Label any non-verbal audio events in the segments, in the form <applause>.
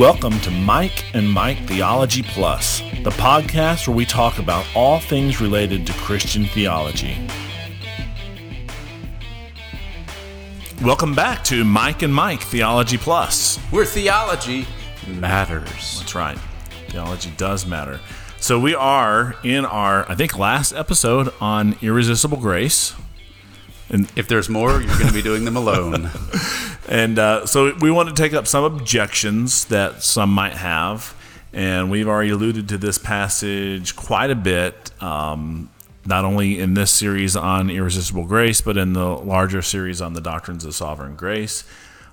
Welcome to Mike and Mike Theology Plus, the podcast where we talk about all things related to Christian theology. Welcome back to Mike and Mike Theology Plus. Where theology matters. That's right. Theology does matter. So we are in our, I think, last episode on irresistible grace. And if there's more, you're going to be doing them alone. <laughs> and uh, so we want to take up some objections that some might have. And we've already alluded to this passage quite a bit, um, not only in this series on irresistible grace, but in the larger series on the doctrines of sovereign grace.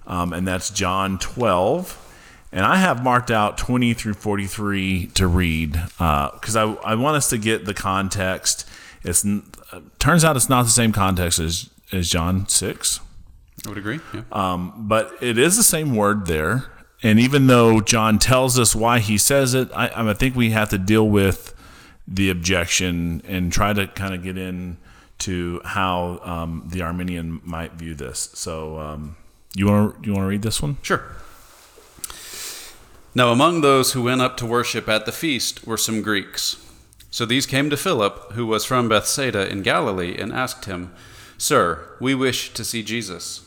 Um, and that's John 12. And I have marked out 20 through 43 to read because uh, I, I want us to get the context. It's turns out it's not the same context as as John six. I would agree. Yeah. Um, but it is the same word there, and even though John tells us why he says it, I, I think we have to deal with the objection and try to kind of get in to how um, the Arminian might view this. So, um, you want to you want to read this one? Sure. Now, among those who went up to worship at the feast were some Greeks. So these came to Philip, who was from Bethsaida in Galilee, and asked him, Sir, we wish to see Jesus.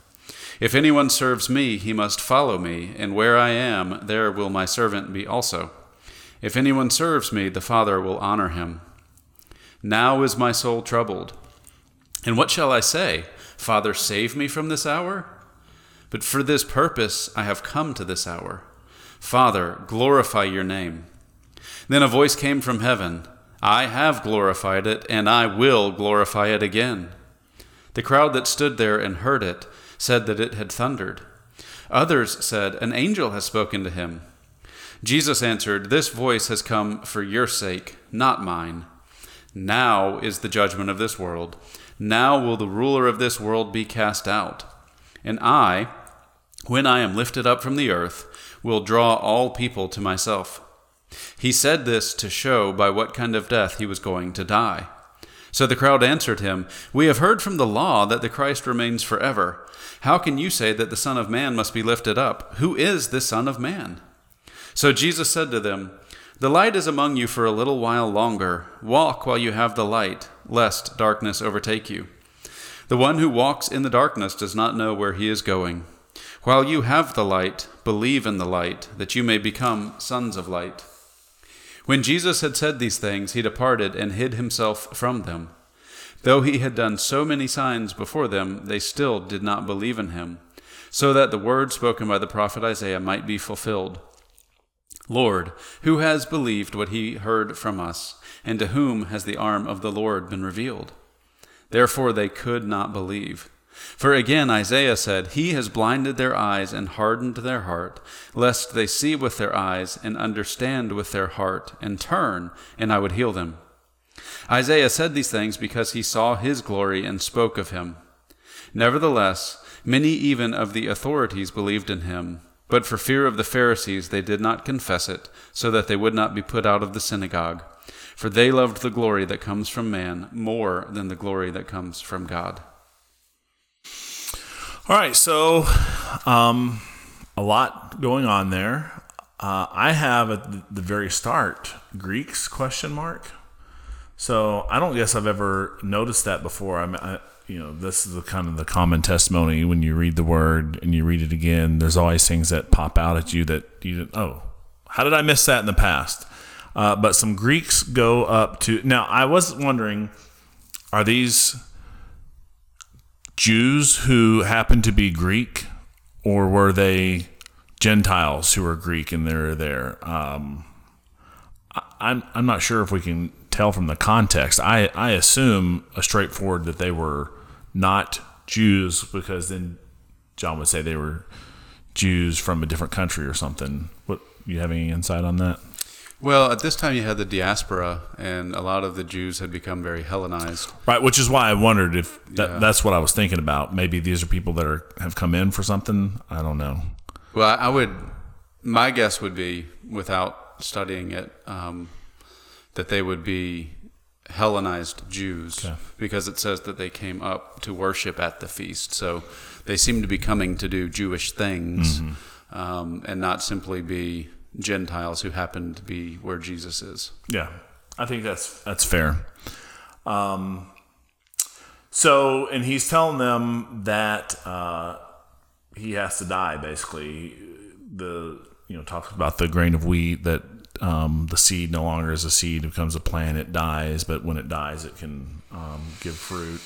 If anyone serves me, he must follow me, and where I am, there will my servant be also. If anyone serves me, the Father will honor him. Now is my soul troubled. And what shall I say? Father, save me from this hour? But for this purpose I have come to this hour. Father, glorify your name. Then a voice came from heaven. I have glorified it, and I will glorify it again. The crowd that stood there and heard it said that it had thundered. Others said, An angel has spoken to him. Jesus answered, This voice has come for your sake, not mine. Now is the judgment of this world. Now will the ruler of this world be cast out. And I, when I am lifted up from the earth, will draw all people to myself. He said this to show by what kind of death he was going to die. So the crowd answered him, We have heard from the law that the Christ remains forever. How can you say that the Son of Man must be lifted up? Who is the Son of Man? So Jesus said to them, The light is among you for a little while longer. Walk while you have the light, lest darkness overtake you. The one who walks in the darkness does not know where he is going. While you have the light, believe in the light, that you may become sons of light. When Jesus had said these things, he departed and hid himself from them. Though he had done so many signs before them, they still did not believe in him, so that the word spoken by the prophet Isaiah might be fulfilled. Lord, who has believed what he heard from us, and to whom has the arm of the Lord been revealed? Therefore they could not believe. For again Isaiah said, He has blinded their eyes and hardened their heart, lest they see with their eyes and understand with their heart, and turn, and I would heal them. Isaiah said these things because he saw his glory and spoke of him. Nevertheless, many even of the authorities believed in him, but for fear of the Pharisees they did not confess it, so that they would not be put out of the synagogue. For they loved the glory that comes from man more than the glory that comes from God. All right, so um, a lot going on there. Uh, I have at the very start Greeks question mark. So I don't guess I've ever noticed that before. I, mean, I you know, this is the kind of the common testimony when you read the word and you read it again. There's always things that pop out at you that you didn't. oh, how did I miss that in the past? Uh, but some Greeks go up to now. I was wondering, are these Jews who happen to be Greek, or were they Gentiles who were Greek and they're there? Um, I, I'm I'm not sure if we can tell from the context. I I assume a straightforward that they were not Jews because then John would say they were Jews from a different country or something. What you have any insight on that? Well, at this time you had the diaspora, and a lot of the Jews had become very Hellenized. Right, which is why I wondered if that, Yeah. that's what I was thinking about. Maybe these are people that are have come in for something. I don't know. Well, I I would, my guess would be, without studying it, um, that they would be Hellenized Jews Okay. because it says that they came up to worship at the feast. So they seem to be coming to do Jewish things um, and not simply be Gentiles who happen to be where Jesus is. Yeah, I think that's that's fair. Um, so, and he's telling them that uh, he has to die. Basically, the you know talks about the grain of wheat that um, the seed no longer is a seed; it becomes a plant. It dies, but when it dies, it can um, give fruit.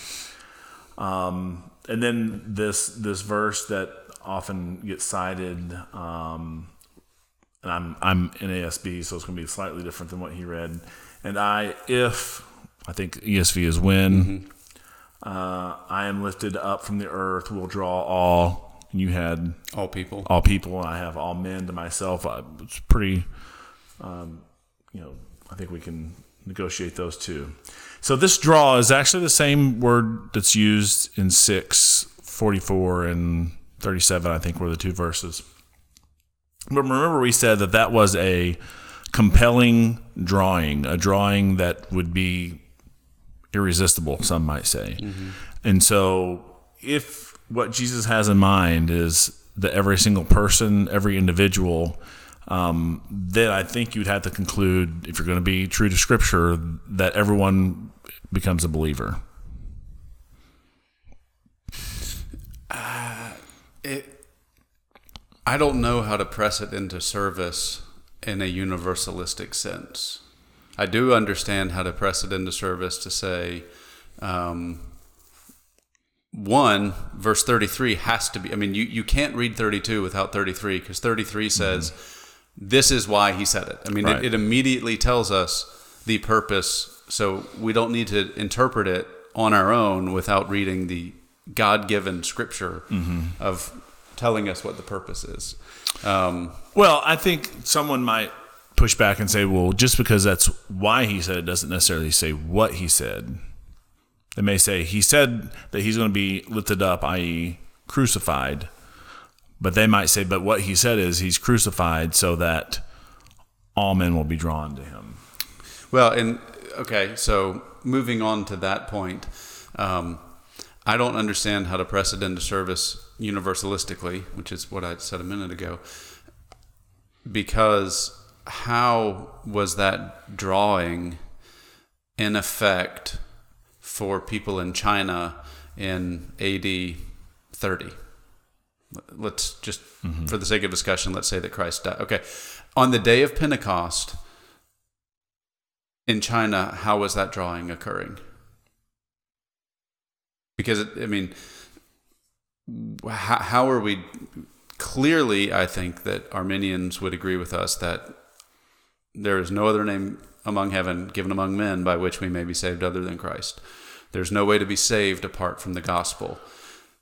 Um, and then this this verse that often gets cited. Um, and I'm I'm in NASB, so it's going to be slightly different than what he read. And I, if I think ESV is when uh, I am lifted up from the earth, will draw all. And you had All people. all people, and I have all men to myself. It's pretty, um, you know. I think we can negotiate those two. So this draw is actually the same word that's used in six, 44, and 37, I think were the two verses. But remember, we said that that was a compelling drawing, a drawing that would be irresistible, some might say. And so, if what Jesus has in mind is that every single person, every individual, um, then I think you'd have to conclude, if you're going to be true to Scripture, that everyone becomes a believer. It, I don't know how to press it into service in a universalistic sense. I do understand how to press it into service to say, um, one, verse 33 has to be, I mean, you, you can't read 32 without 33 because 33 says, this is why he said it. I mean, Right. it, it immediately tells us the purpose. So we don't need to interpret it on our own without reading the God given scripture of telling us what the purpose is. Um, Well, I think someone might push back and say, well, just because that's why he said it doesn't necessarily say what he said. They may say he said that he's going to be lifted up, i.e., crucified. But they might say, but what he said is he's crucified so that all men will be drawn to him. Well, and okay, so moving on to that point, um, I don't understand how to press it into service universalistically, which is what I said a minute ago, because how was that drawing in effect for people in China in AD 30? Let's just, mm-hmm. for the sake of discussion, let's say that Christ died. Okay. On the day of Pentecost, in China, how was that drawing occurring? Because, it, I mean, how, how are we? Clearly, I think that Arminians would agree with us that there is no other name among heaven given among men by which we may be saved other than Christ. There's no way to be saved apart from the gospel.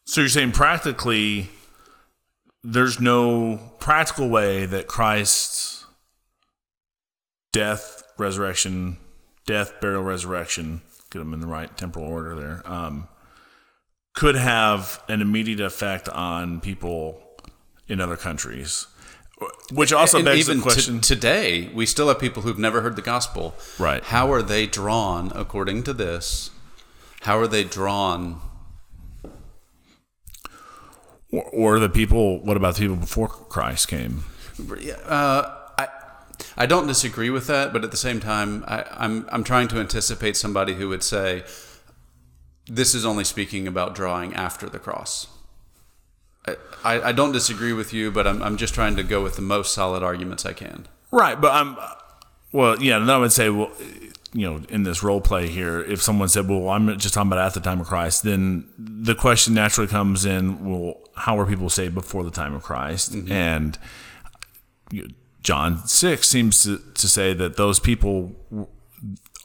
So you're saying practically, there's no practical way that Christ's death, resurrection, death, burial, resurrection, get them in the right temporal order there, um, could have an immediate effect on people in other countries. Which also And begs even the question. to, today, we still have people who've never heard the gospel. Right. How are they drawn, according to this? How are they drawn? Or, or the people, what about the people before Christ came? Uh, I, I don't disagree with that, but at the same time, I, I'm I'm trying to anticipate somebody who would say, "This is only speaking about drawing after the cross." I, I, I don't disagree with you, but I'm I'm just trying to go with the most solid arguments I can. Right, but I'm well, yeah. And I would say, well, you know, in this role play here, if someone said, "Well, I'm just talking about at the time of Christ," then the question naturally comes in, "Well, how were people saved before the time of Christ?" Mm-hmm. And you know, John six seems to, to say that those people,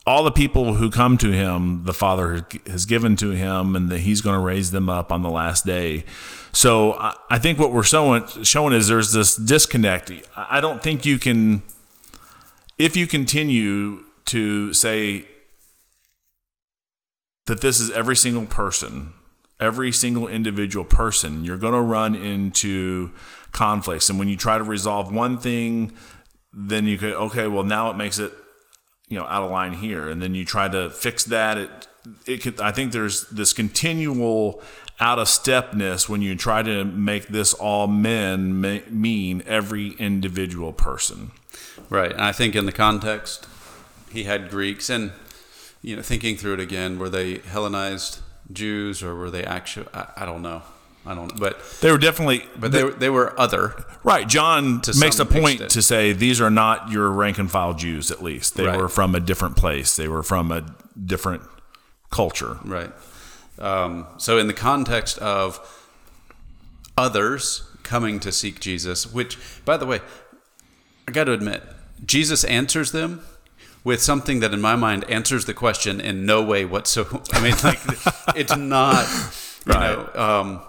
all the people who come to him, the Father has given to him, and that He's going to raise them up on the last day. So I, I think what we're showing showing is there's this disconnect. I don't think you can if you continue to say that this is every single person, every single individual person, you're going to run into conflicts. And when you try to resolve one thing, then you could, okay, well, now it makes it, you know, out of line here. And then you try to fix that. It, it could, I think there's this continual out of stepness when you try to make this all men mean every individual person. Right. And I think in the context, he had Greeks and you know, thinking through it again, were they Hellenized Jews or were they actual? I, I don't know. I don't. know. But they were definitely. But they, they were other. Right. John makes a point to say these are not your rank and file Jews. At least they right. were from a different place. They were from a different culture. Right. Um, so in the context of others coming to seek Jesus, which, by the way, I got to admit, Jesus answers them with something that in my mind answers the question in no way whatsoever. <laughs> I mean, like it's not, you right. know. Um,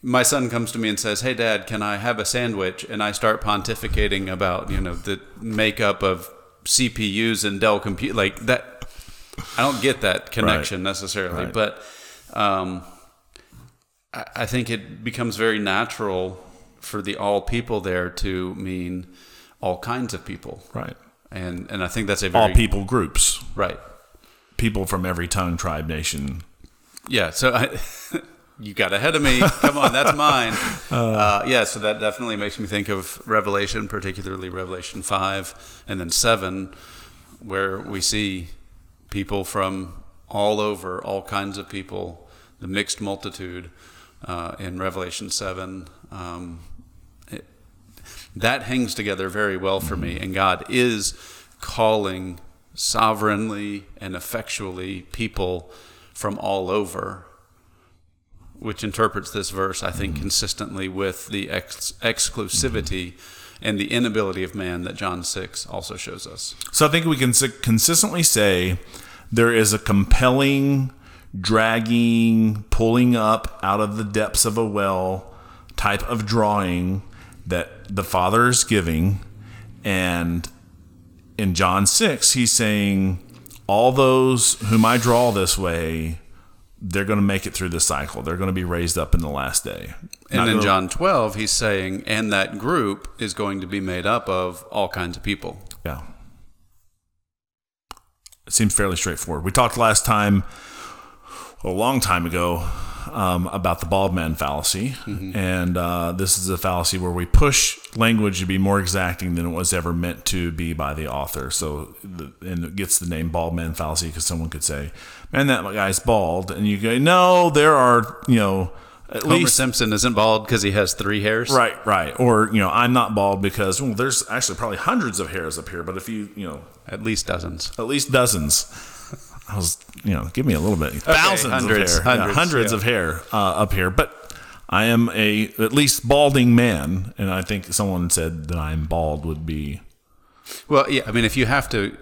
my son comes to me and says, "Hey, Dad, can I have a sandwich?" And I start pontificating about you know the makeup of CPUs and Dell compute like that. I don't get that connection right. necessarily, right. but um, I, I think it becomes very natural for the all people there to mean all kinds of people, right? And and I think that's a very, all people groups, right? People from every tongue, tribe, nation. Yeah. So I, <laughs> you got ahead of me. Come on, that's mine. <laughs> Uh, uh, yeah. So that definitely makes me think of Revelation, particularly Revelation five and then seven, where we see people from all over, all kinds of people, the mixed multitude. Uh, in Revelation seven. Um, that hangs together very well for me. And God is calling sovereignly and effectually people from all over, which interprets this verse, I think, consistently with the ex- exclusivity and the inability of man that John 6 also shows us. So I think we can consistently say there is a compelling, dragging, pulling up out of the depths of a well type of drawing that the Father is giving. And in John 6, he's saying, All those whom I draw this way, they're going to make it through the cycle. They're going to be raised up in the last day. And in John 12, he's saying, and that group is going to be made up of all kinds of people. Yeah. It seems fairly straightforward. We talked last time, a long time ago, um, about the bald man fallacy, mm-hmm. and uh, this is a fallacy where we push language to be more exacting than it was ever meant to be by the author. So, the, and it gets the name bald man fallacy because someone could say, "Man, that guy's bald," and you go, "No, there are you know." At Homer least, Simpson isn't bald because he has three hairs. Right, right. Or, you know, I'm not bald because, well, there's actually probably hundreds of hairs up here, but if you, you know. At least dozens. At least dozens. I was, you know, give me a little bit. Thousands hundreds, of hair, hundreds, yeah, hundreds yeah. of hair uh, up here, but I am a at least balding man, and I think someone said that I'm bald would be. Well, yeah, I mean, if you have to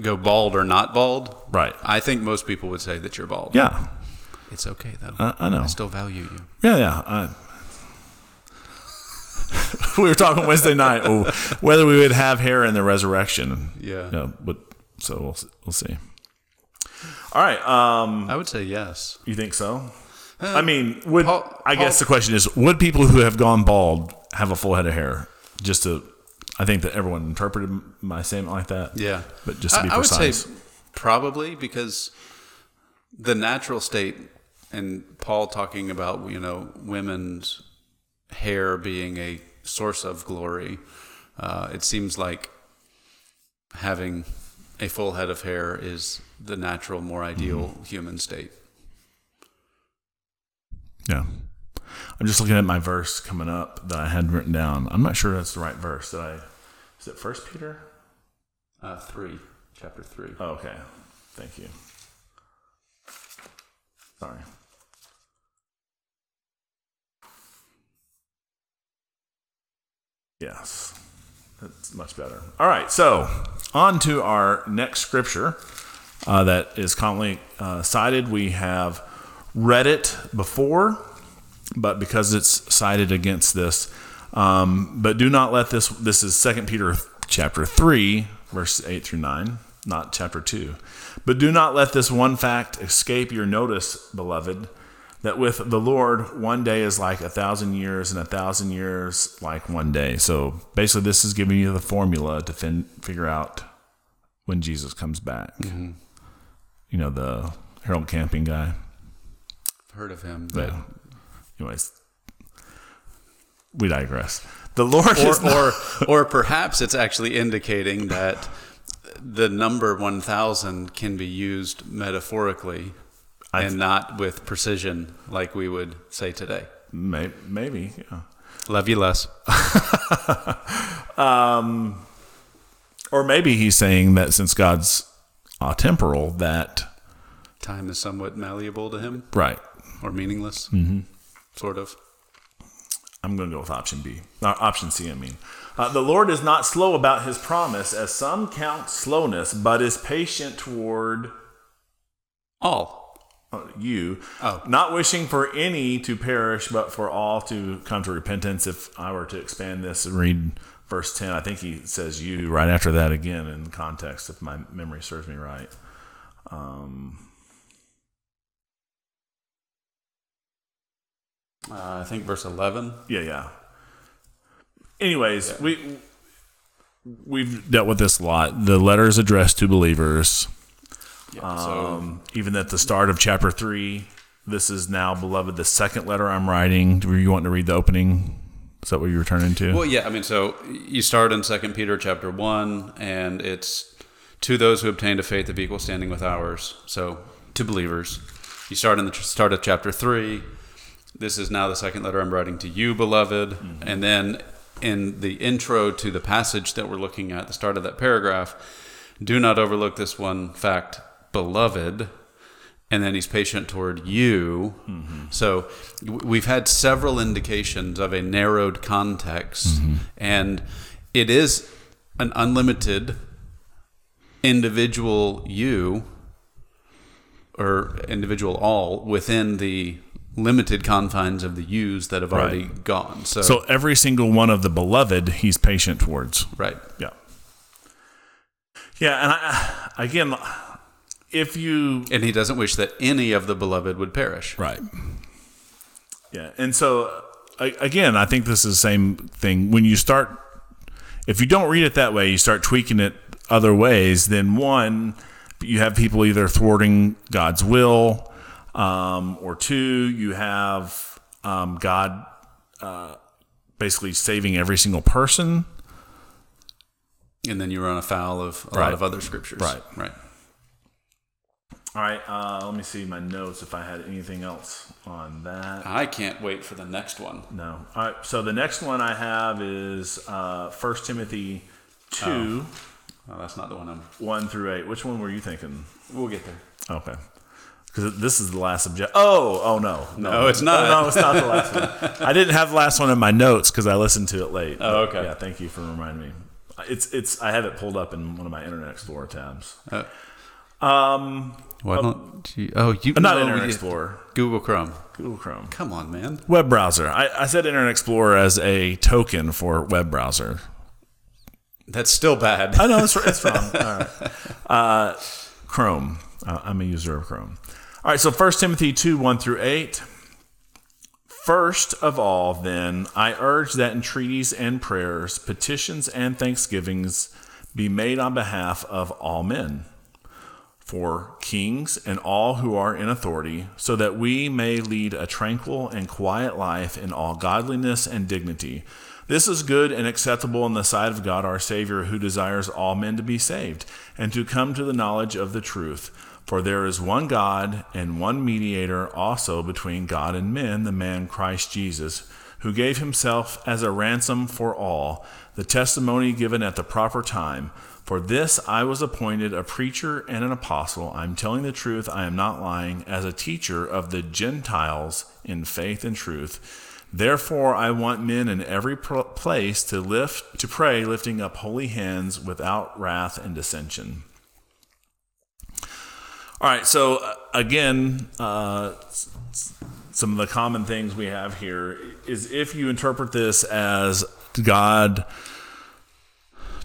go bald or not bald, right? I think most people would say that you're bald. Yeah, it's okay though. Uh, I know. I still value you. Yeah, yeah. I, <laughs> we were talking Wednesday night oh, whether we would have hair in the resurrection. Yeah. You know, but so we'll we'll see. All right. Um, I would say yes. You think so? Uh, I mean, would Paul, I guess the question is, would people who have gone bald have a full head of hair? Just to, I think that everyone interpreted my statement like that. Yeah, but just to be I, precise, I would say probably because the natural state, and Paul talking about you know women's hair being a source of glory. Uh, it seems like having a full head of hair is the natural, more ideal mm-hmm. human state. Yeah. I'm just looking at my verse coming up that I had written down. I'm not sure that's the right verse. Did I? Is it First Peter? Uh, three, chapter three. Oh, okay. Thank you. Sorry. Yes. That's much better. All right, so on to our next scripture uh, that is commonly uh, cited. We have read it before, but because it's cited against this, um, but do not let this. This is Second Peter chapter three, verse 8 through 9, not chapter 2. But do not let this one fact escape your notice, beloved, that with the Lord, one day is like a thousand years, and a thousand years like one day. So basically, this is giving you the formula to fin- figure out when Jesus comes back. Mm-hmm. You know, the Harold Camping guy. I've heard of him, but Yeah. Anyways, we digress. The Lord is or, or or perhaps it's actually indicating that the number 1000 can be used metaphorically I- and not with precision like we would say today. May- maybe, yeah. Love you less. <laughs> Or maybe he's saying that since God's uh, temporal, that Time is somewhat malleable to him right. or meaningless. Mm-hmm. Sort of. I'm going to go with option B. Uh, option C, I mean. Uh, the Lord is not slow about his promise, as some count slowness, but is patient toward All. You, Oh. not wishing for any to perish, but for all to come to repentance. If I were to expand this and read verse 10, I think he says you right after that again in context, if my memory serves me right. Uh, I think verse 11. Yeah, yeah. Anyways, we we've dealt with this a lot. The letter is addressed to believers. Yeah, so Um, even at the start of chapter three, this is now, beloved, the second letter I'm writing. Were you wanting to read the opening? Is that what you were turning to? Well, yeah, I mean, so you start in Second Peter chapter one, and it's to those who obtained a faith of equal standing with ours. So to believers, you start in the start of chapter three. This is now the second letter I'm writing to you, beloved, and then in the intro to the passage that we're looking at, the start of that paragraph, do not overlook this one fact, beloved. And then he's patient toward you. Mm-hmm. So we've had several indications of a narrowed context, mm-hmm. and it is an unlimited individual you or individual all within the limited confines of the yous that have already gone. So, so every single one of the beloved, he's patient towards. right. Yeah. Yeah, and I, again, if you And he doesn't wish that any of the beloved would perish. Right. Yeah. And so, again, I think this is the same thing. When you start, if you don't read it that way, you start tweaking it other ways, then one, you have people either thwarting God's will, um, or two, you have um, God uh, basically saving every single person. And then you run afoul of a Right. lot of other scriptures. Right. Right. All right. Uh, let me see my notes if I had anything else on that. I can't wait for the next one. No. All right. So the next one I have is uh, 1 Timothy 2, Oh, that's not the one I'm. 1 through 8. Which one were you thinking? We'll get there. Okay. Because this is the last subject. Oh, oh no. No, it's not. Oh, no, it's not the last one. I didn't have the last one in my notes because I listened to it late. Oh, okay. Yeah, thank you for reminding me. It's it's. I have it pulled up in one of my Internet Explorer tabs. Uh, Um, why don't you? Oh, you. not no, Internet Explorer, Google Chrome. Google Chrome, Come on, man. web browser. I, I said Internet Explorer as a token for web browser. That's still bad. I know it's, it's wrong. <laughs> All right. Uh, Chrome. Uh, I'm a user of Chrome. All right. So 1 Timothy 2 1 through 8. First of all, then, I urge that entreaties and prayers, petitions and thanksgivings be made on behalf of all men, for kings and all who are in authority, so that we may lead a tranquil and quiet life in all godliness and dignity. This is good and acceptable in the sight of God our Savior, who desires all men to be saved and to come to the knowledge of the truth. For there is one God and one mediator also between God and men, the man Christ Jesus, who gave himself as a ransom for all, the testimony given at the proper time. For this I was appointed a preacher and an apostle. I am telling the truth, I am not lying, as a teacher of the Gentiles in faith and truth. Therefore, I want men in every pl- place to lift, to pray, lifting up holy hands without wrath and dissension. All right, so uh, again, uh, some of the common things we have here is if you interpret this as God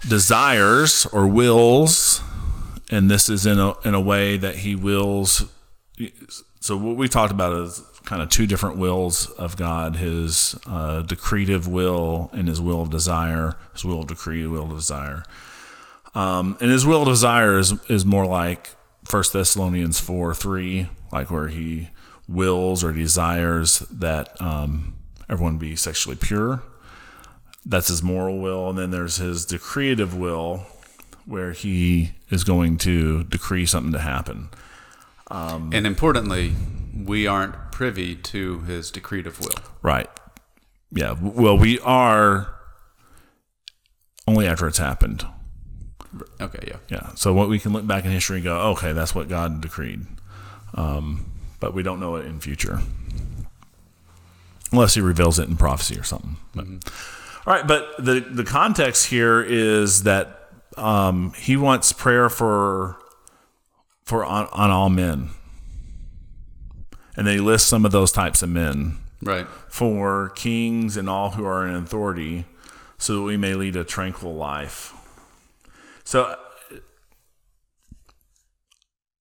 desires or wills, and this is in a in a way that he wills. So what we talked about is kind of two different wills of God: His uh, decretive will and His will of desire. His will of decree, will of desire. Um, and His will of desire is is more like First Thessalonians four three, like where He wills or desires that um, everyone be sexually pure. That's his moral will. And then there's his decretive will, where he is going to decree something to happen. and importantly, we aren't privy to his decretive will. Right. Yeah. Well, we are only after it's happened. Okay, yeah. Yeah. So what we can look back in history and go, okay, that's what God decreed. Um, but we don't know it in future. Unless he reveals it in prophecy or something. But, All right, but the the context here is that um, he wants prayer for for on, on all men, and they list some of those types of men Right. for kings and all who are in authority, so that we may lead a tranquil life. So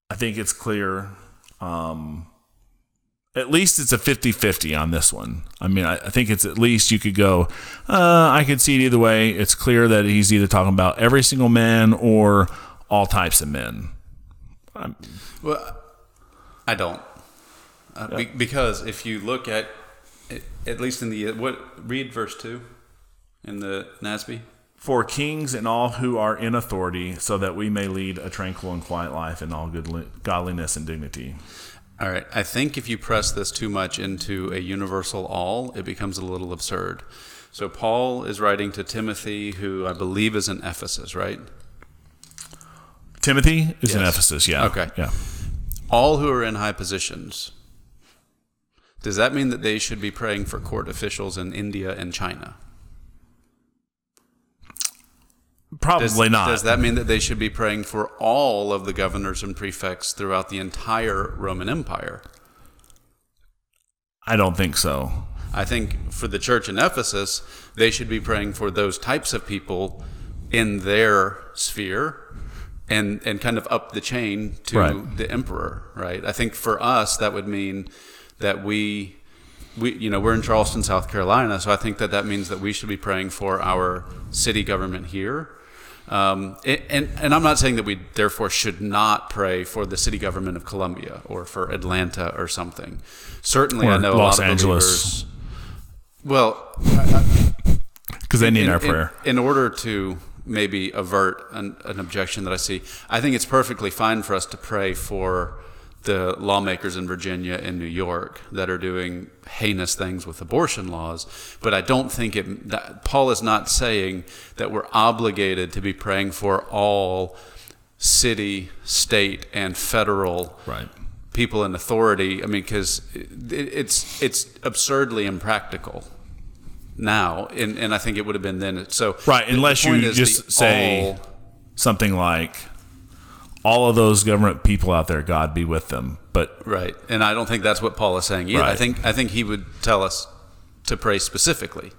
I think it's clear. Um, at least it's a 50 50 on this one. I mean, I, I think it's at least you could go, uh, I could see it either way. It's clear that he's either talking about every single man or all types of men. Well, I don't. Uh, be, because if you look at, at least in the, what, read verse 2 in the NASB. For kings and all who are in authority, so that we may lead a tranquil and quiet life in all good godliness and dignity. All right. I think if you press this too much into a universal all, it becomes a little absurd. So Paul is writing to Timothy, who I believe is in Ephesus, right? Timothy is in Ephesus, yeah. Okay. Yeah. All who are in high positions. Does that mean that they should be praying for court officials in India and China? Probably Does, not. Does that mean that they should be praying for all of the governors and prefects throughout the entire Roman Empire? I don't think so. I think for the church in Ephesus, they should be praying for those types of people in their sphere and and kind of up the chain to Right. the emperor, right? I think for us that would mean that we we you know, we're in Charleston, South Carolina, so I think that that means that we should be praying for our city government here. Um, and, and I'm not saying that we therefore should not pray for the city government of Columbia or for Atlanta or something. Certainly, I know Los a lot of Angeles. believers. Well, Because they need in, our in- prayer. In, order to maybe avert an, an objection that I see, I think it's perfectly fine for us to pray for the lawmakers in Virginia and New York that are doing heinous things with abortion laws. But I don't think it. That, Paul is not saying that we're obligated to be praying for all city, state, and federal Right. people in authority. I mean, because it, it's it's absurdly impractical now, and, and I think it would have been then. So Right, unless you just say- all- Something like, all of those government people out there, God be with them. But right, and I don't think that's what Paul is saying either. I think I think he would tell us to pray specifically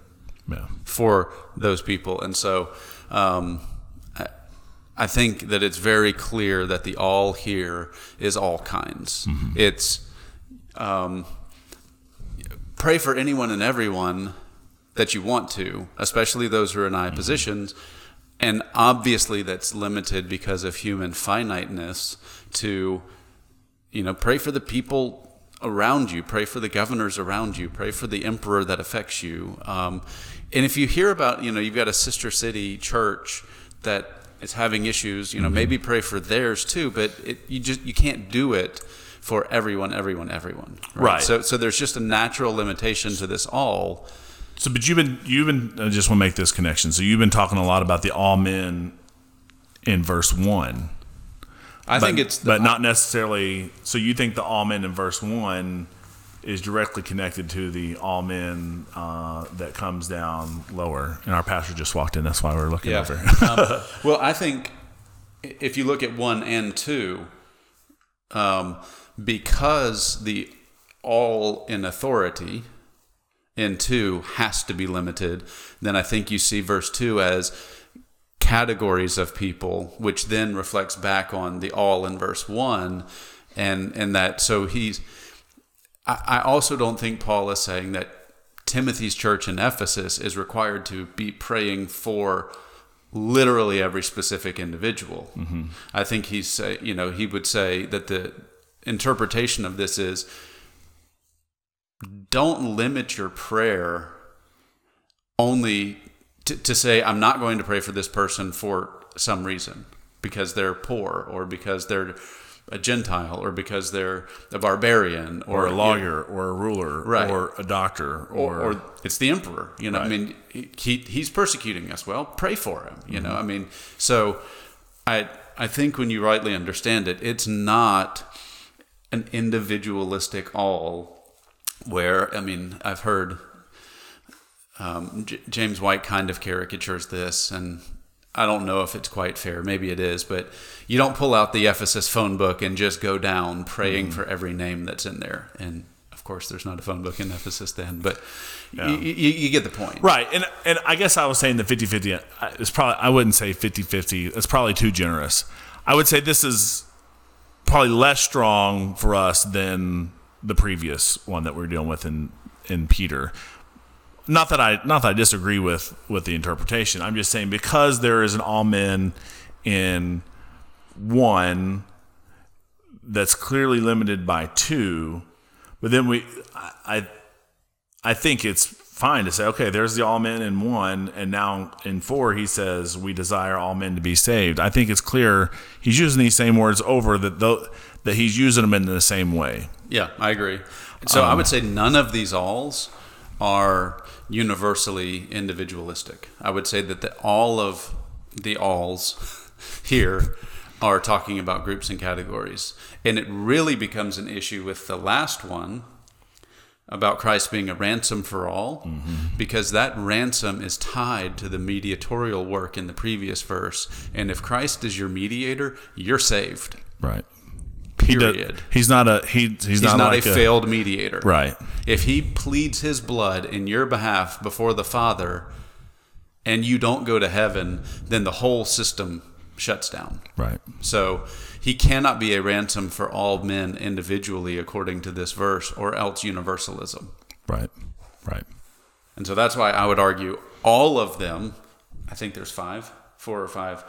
yeah. for those people, and so. Um, I- I think that it's very clear that the all here is all kinds. It's um, pray for anyone and everyone that you want to, especially those who are in high positions. And obviously, that's limited because of human finiteness to, you know, pray for the people around you, pray for the governors around you, pray for the emperor that affects you. Um, and if you hear about, you know, you've got a sister city church that is having issues, you know, maybe pray for theirs too, but it, you just, you can't do it for everyone, everyone, everyone. Right. So, so there's just a natural limitation to this all. So, but you've been, you've been, I just want to make this connection. So, you've been talking a lot about the all men in verse one. I but, think it's, but not necessarily. So, you think the all men in verse one is directly connected to the all men uh, that comes down lower. And our pastor just walked in. That's why we're looking Yeah. over. um, <laughs> well, I think if you look at one and two, um, because the all in authority in two has to be limited, then I think you see verse two as categories of people, which then reflects back on the all in verse one, and and that so he's. I, I also don't think Paul is saying that Timothy's church in Ephesus is required to be praying for literally every specific individual. Mm-hmm. I think he's say, you know, he would say that the interpretation of this is don't limit your prayer only to, to say I'm not going to pray for this person for some reason because they're poor or because they're a Gentile or because they're a barbarian or, or a lawyer or a ruler right. or a doctor or, or, or it's the emperor. You know, right. I mean, he, he's persecuting us. Well, pray for him. You mm-hmm. know, I mean, so I I think when you rightly understand it, it's not an individualistic all where I mean I've heard um, J- James White kind of caricatures this and I don't know if it's quite fair. Maybe it is, but you don't pull out the Ephesus phone book and just go down praying mm-hmm. for every name that's in there. And of course, there's not a phone book in Ephesus then, but yeah. you, you, you, get the point. Right. And and I guess I was saying the 50 50. It's probably, I wouldn't say 50 50. It's probably too generous. I would say this is probably less strong for us than the previous one that we are dealing with in, in Peter not that I not that I disagree with with the interpretation. I'm just saying because there is an all men in one that's clearly limited by two, but then we I I think it's fine to say okay, there's the all men in one, and now in four he says we desire all men to be saved. I think it's clear he's using these same words over that though that he's using them in the same way. Yeah, I agree. So um, I would say none of these alls are universally individualistic. I would say that the, all of the alls <laughs> here are talking about groups and categories. And it really becomes an issue with the last one about Christ being a ransom for all, mm-hmm. because that ransom is tied to the mediatorial work in the previous verse. And if Christ is your mediator, you're saved. Right. Period. He he's not a he, he's, he's not, not like a, a failed mediator. Right. If he pleads his blood in your behalf before the Father, and you don't go to heaven, then the whole system shuts down. Right. So he cannot be a ransom for all men individually, according to this verse, or else universalism. Right. Right. And so that's why I would argue all of them. I think there's five, four or five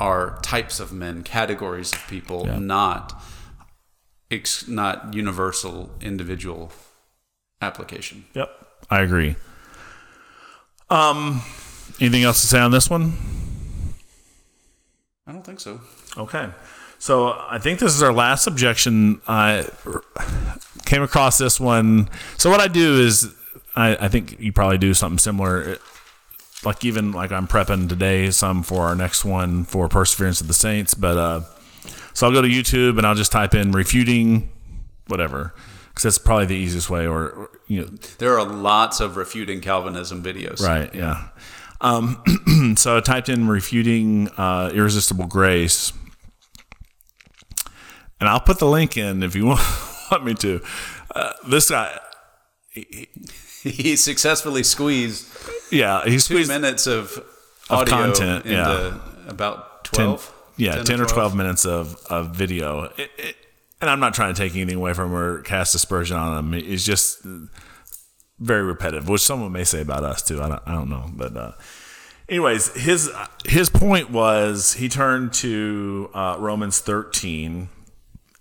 are types of men, categories of people, yeah. not ex- not universal individual application. Yep, I agree. Um, anything else to say on this one? I don't think so. Okay. So I think this is our last objection. I came across this one. So what I do is, I, I think you probably do something similar like even like I'm prepping today some for our next one for Perseverance of the Saints. But uh, so I'll go to YouTube and I'll just type in refuting whatever because that's probably the easiest way. Or, or, you know, there are lots of refuting Calvinism videos. Right. Yeah. Um, <clears throat> so I typed in refuting uh, irresistible grace, and I'll put the link in if you want, <laughs> want me to. Uh, this guy. He, <laughs> he successfully squeezed yeah, he squeezed two minutes of audio of content. yeah, about twelve. 10, yeah, 10, 10 or 12. 12 minutes of of video. It, it, and I'm not trying to take anything away from or cast aspersion on him. He's just very repetitive, which someone may say about us too. I don't, I don't know, but. Uh, anyways, his his point was he turned to uh, Romans 13,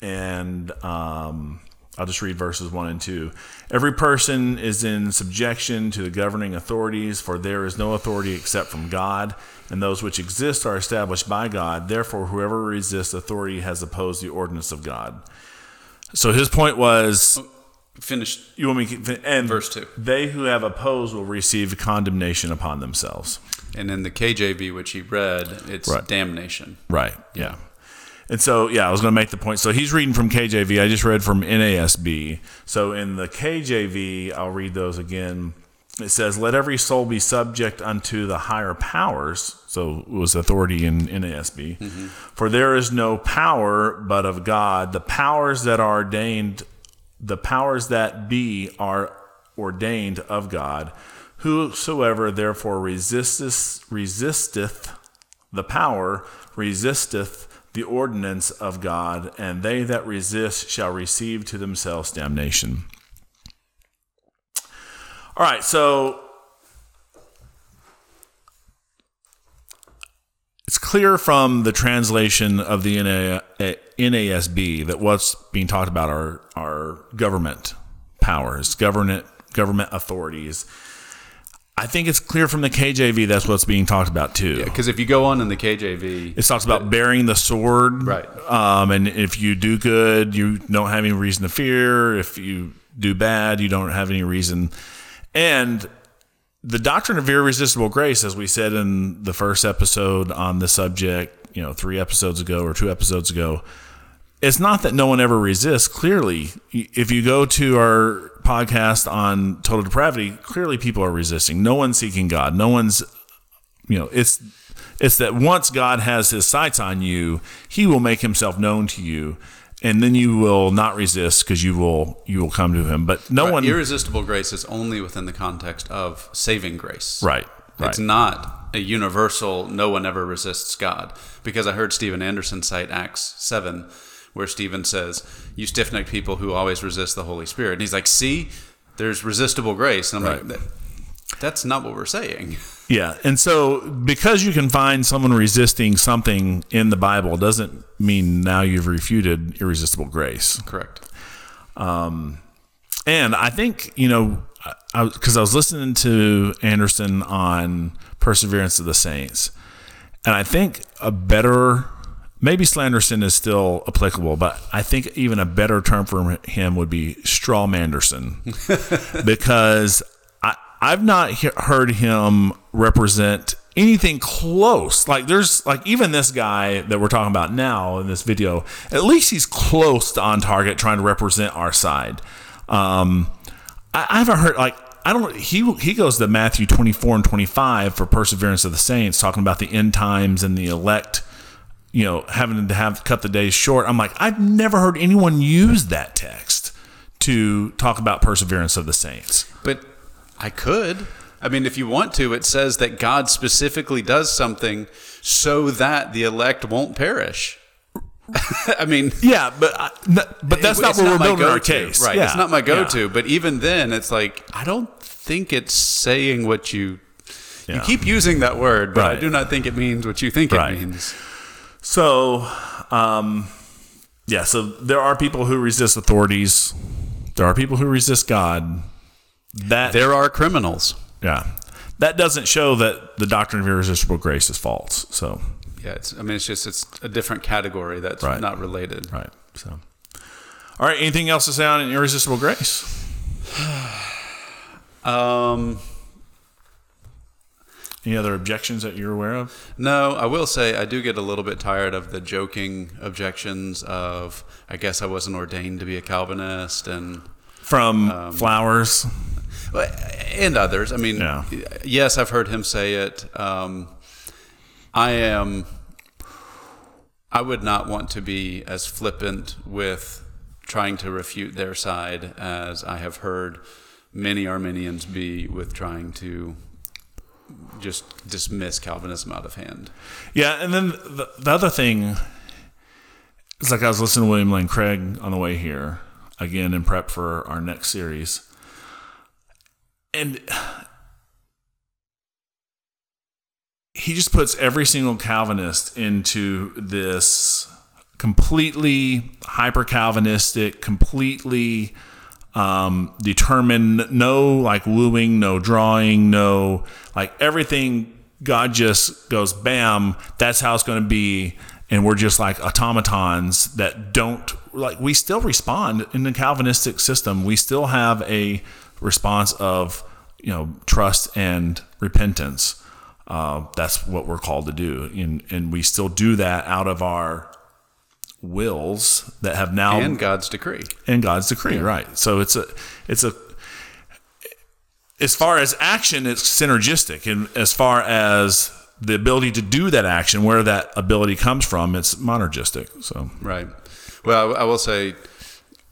and um, I'll just read verses 1 and 2. Every person is in subjection to the governing authorities, for there is no authority except from God, and those which exist are established by God. Therefore, whoever resists authority has opposed the ordinance of God. So his point was finished. You want me to and verse 2. They who have opposed will receive condemnation upon themselves. And in the KJV, which he read, it's right. damnation. Right. Yeah. And so, yeah, I was going to make the point. So he's reading from KJV. I just read from NASB. So in the KJV, I'll read those again. It says, Let every soul be subject unto the higher powers. So it was authority in NASB. Mm-hmm. For there is no power but of God. The powers that are ordained, the powers that be are ordained of God. Whosoever therefore resisteth, resisteth the power resisteth the ordinance of God, and they that resist shall receive to themselves damnation. All right, so it's clear from the translation of the NASB that what's being talked about are, are government powers, government government authorities. I think it's clear from the KJV that's what's being talked about too. Yeah, because if you go on in the KJV, It talks about bearing the sword, Right. Um, and if you do good, you don't have any reason to fear. If you do bad, you don't have any reason. And the doctrine of irresistible grace, as we said in the first episode on the subject, you know, three episodes ago or two episodes ago, it's not that no one ever resists. Clearly, if you go to our podcast on total depravity, clearly people are resisting. No one's seeking God. No one's, you know, it's it's that once God has His sights on you, He will make Himself known to you, and then you will not resist because you will you will come to Him. But no one, irresistible grace is only within the context of saving grace. right, right, It's not a universal, no one ever resists God. Because I heard Steven Anderson cite Acts 7, where Stephen says, You stiff necked people who always resist the Holy Spirit. And he's like, See, there's resistible grace. And I'm Right. like, That's not what we're saying. <laughs> Yeah, and so because you can find someone resisting something in the Bible doesn't mean now you've refuted irresistible grace. Correct. Um, And I think you know, because I, was listening to Anderson on Perseverance of the Saints, and I think a better, maybe Slanderson is still applicable, but I think even a better term for him would be Strawmanderson, <laughs> because I, I've not he- heard him represent anything close. Like there's like even this guy that we're talking about now in this video, at least he's close to on target trying to represent our side. Um, I, I haven't heard like I don't. He he goes to Matthew twenty four and twenty five for perseverance of the saints, talking about the end times and the elect. You know, having to have cut the days short. I'm like, I've never heard anyone use that text to talk about perseverance of the saints. But I could. I mean, if you want to, it says that God specifically does something so that the elect won't perish. <laughs> I mean, Yeah, but I, but that's not it's what we're building our case. Right. Yeah, It's not my go-to. But even then, it's like I don't think it's saying what you. Yeah. You keep using that word, but I do not think it means what you think Right. it means. So, um, yeah, so there are people who resist authorities. There are people who resist God. That There are criminals. yeah, that doesn't show that the doctrine of irresistible grace is false. So, Yeah, it's. I mean, it's just it's a different category that's Right. not related. right. So, all right. Anything else to say on irresistible grace? <sighs> Um, Any other objections that you're aware of? no, I will say I do get a little bit tired of the joking objections of I guess I wasn't ordained to be a Calvinist and From Um, flowers. and others. I mean, Yeah. yes, I've heard him say it. Um, I am. I would not want to be as flippant with trying to refute their side as I have heard many Arminians be with trying to just dismiss Calvinism out of hand. Yeah, and then the, the other thing is like I was listening to William Lane Craig on the way here again in prep for our next series, and he just puts every single Calvinist into this completely hyper Calvinistic, completely um, determined, no like wooing, no drawing, no like everything. God just goes, bam, that's how it's going to be. And we're just like automatons that don't like, we still respond in the Calvinistic system. We still have a response of, you know, trust and repentance. Uh, that's what we're called to do. And, and we still do that out of our wills that have now And God's decree. and God's decree, right? So it's a it's a as far as action, it's synergistic, and as far as the ability to do that action, where that ability comes from, it's monergistic. So Right. Well, I I will say,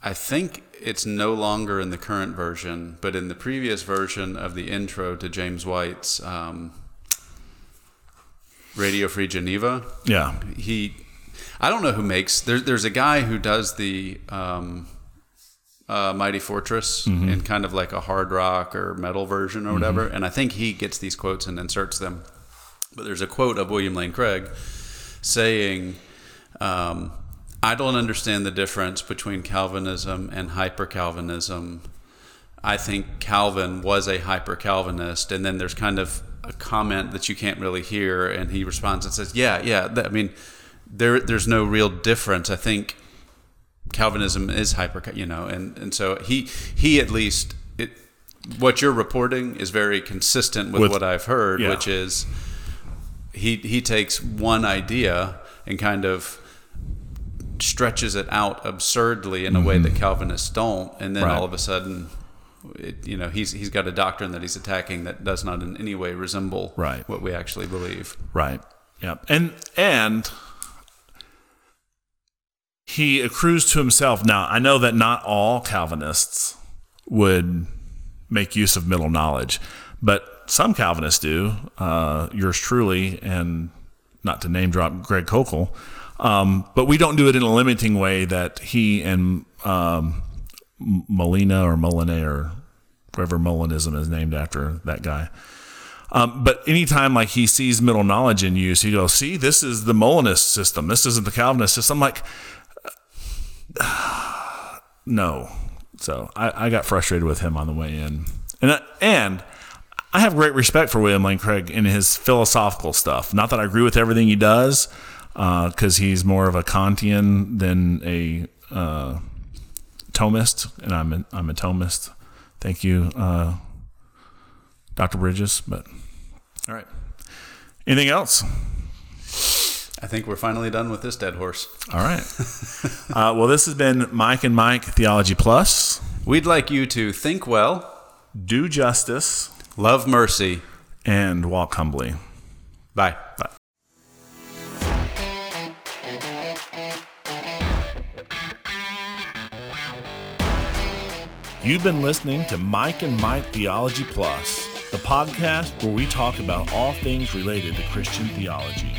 I think it's no longer in the current version, but in the previous version of the intro to James White's um, Radio Free Geneva. Yeah. He, I don't know who makes. There, there's a guy who does the um, uh, Mighty Fortress in kind of like a hard rock or metal version or whatever, and I think he gets these quotes and inserts them. But there's a quote of William Lane Craig saying. Um, I don't understand the difference between Calvinism and hyper Calvinism. I think Calvin was a hyper Calvinist, and then there's kind of a comment that you can't really hear, and he responds and says, "Yeah, yeah. That, I mean, there there's no real difference. I think Calvinism is hyper, you know, and and so he he at least it what you're reporting is very consistent with, With- what I've heard, yeah. which is he he takes one idea and kind of stretches it out absurdly in a way that Calvinists don't, and then Mm-hmm. Right. all of a sudden, it, you know, he's he's got a doctrine that he's attacking that does not in any way resemble Right. what we actually believe. Right. Yep. And and he accrues to himself. Now, I know that not all Calvinists would make use of middle knowledge, but some Calvinists do. Uh, yours truly, and not to name drop Greg Koukl, um, but we don't do it in a limiting way that he and um, Molina or Moline or whatever Molinism is named after that guy. Um, but anytime like he sees middle knowledge in use, he goes, "See, this is the Molinist system. This isn't the Calvinist system." I'm like, <sighs> no. So I, I got frustrated with him on the way in, and I, and I have great respect for William Lane Craig in his philosophical stuff. Not that I agree with everything he does, because he's more of a Kantian than a uh, Thomist, and I'm a, I'm a Thomist. Thank you, uh, Dr. Bridges. But all right, anything else? I think we're finally done with this dead horse. All right. uh, well, this has been Mike and Mike Theology Plus. We'd like you to think well, Do justice love mercy. and walk humbly. Bye. Bye. You've been listening to Mike and Mike Theology Plus, the podcast where we talk about all things related to Christian theology.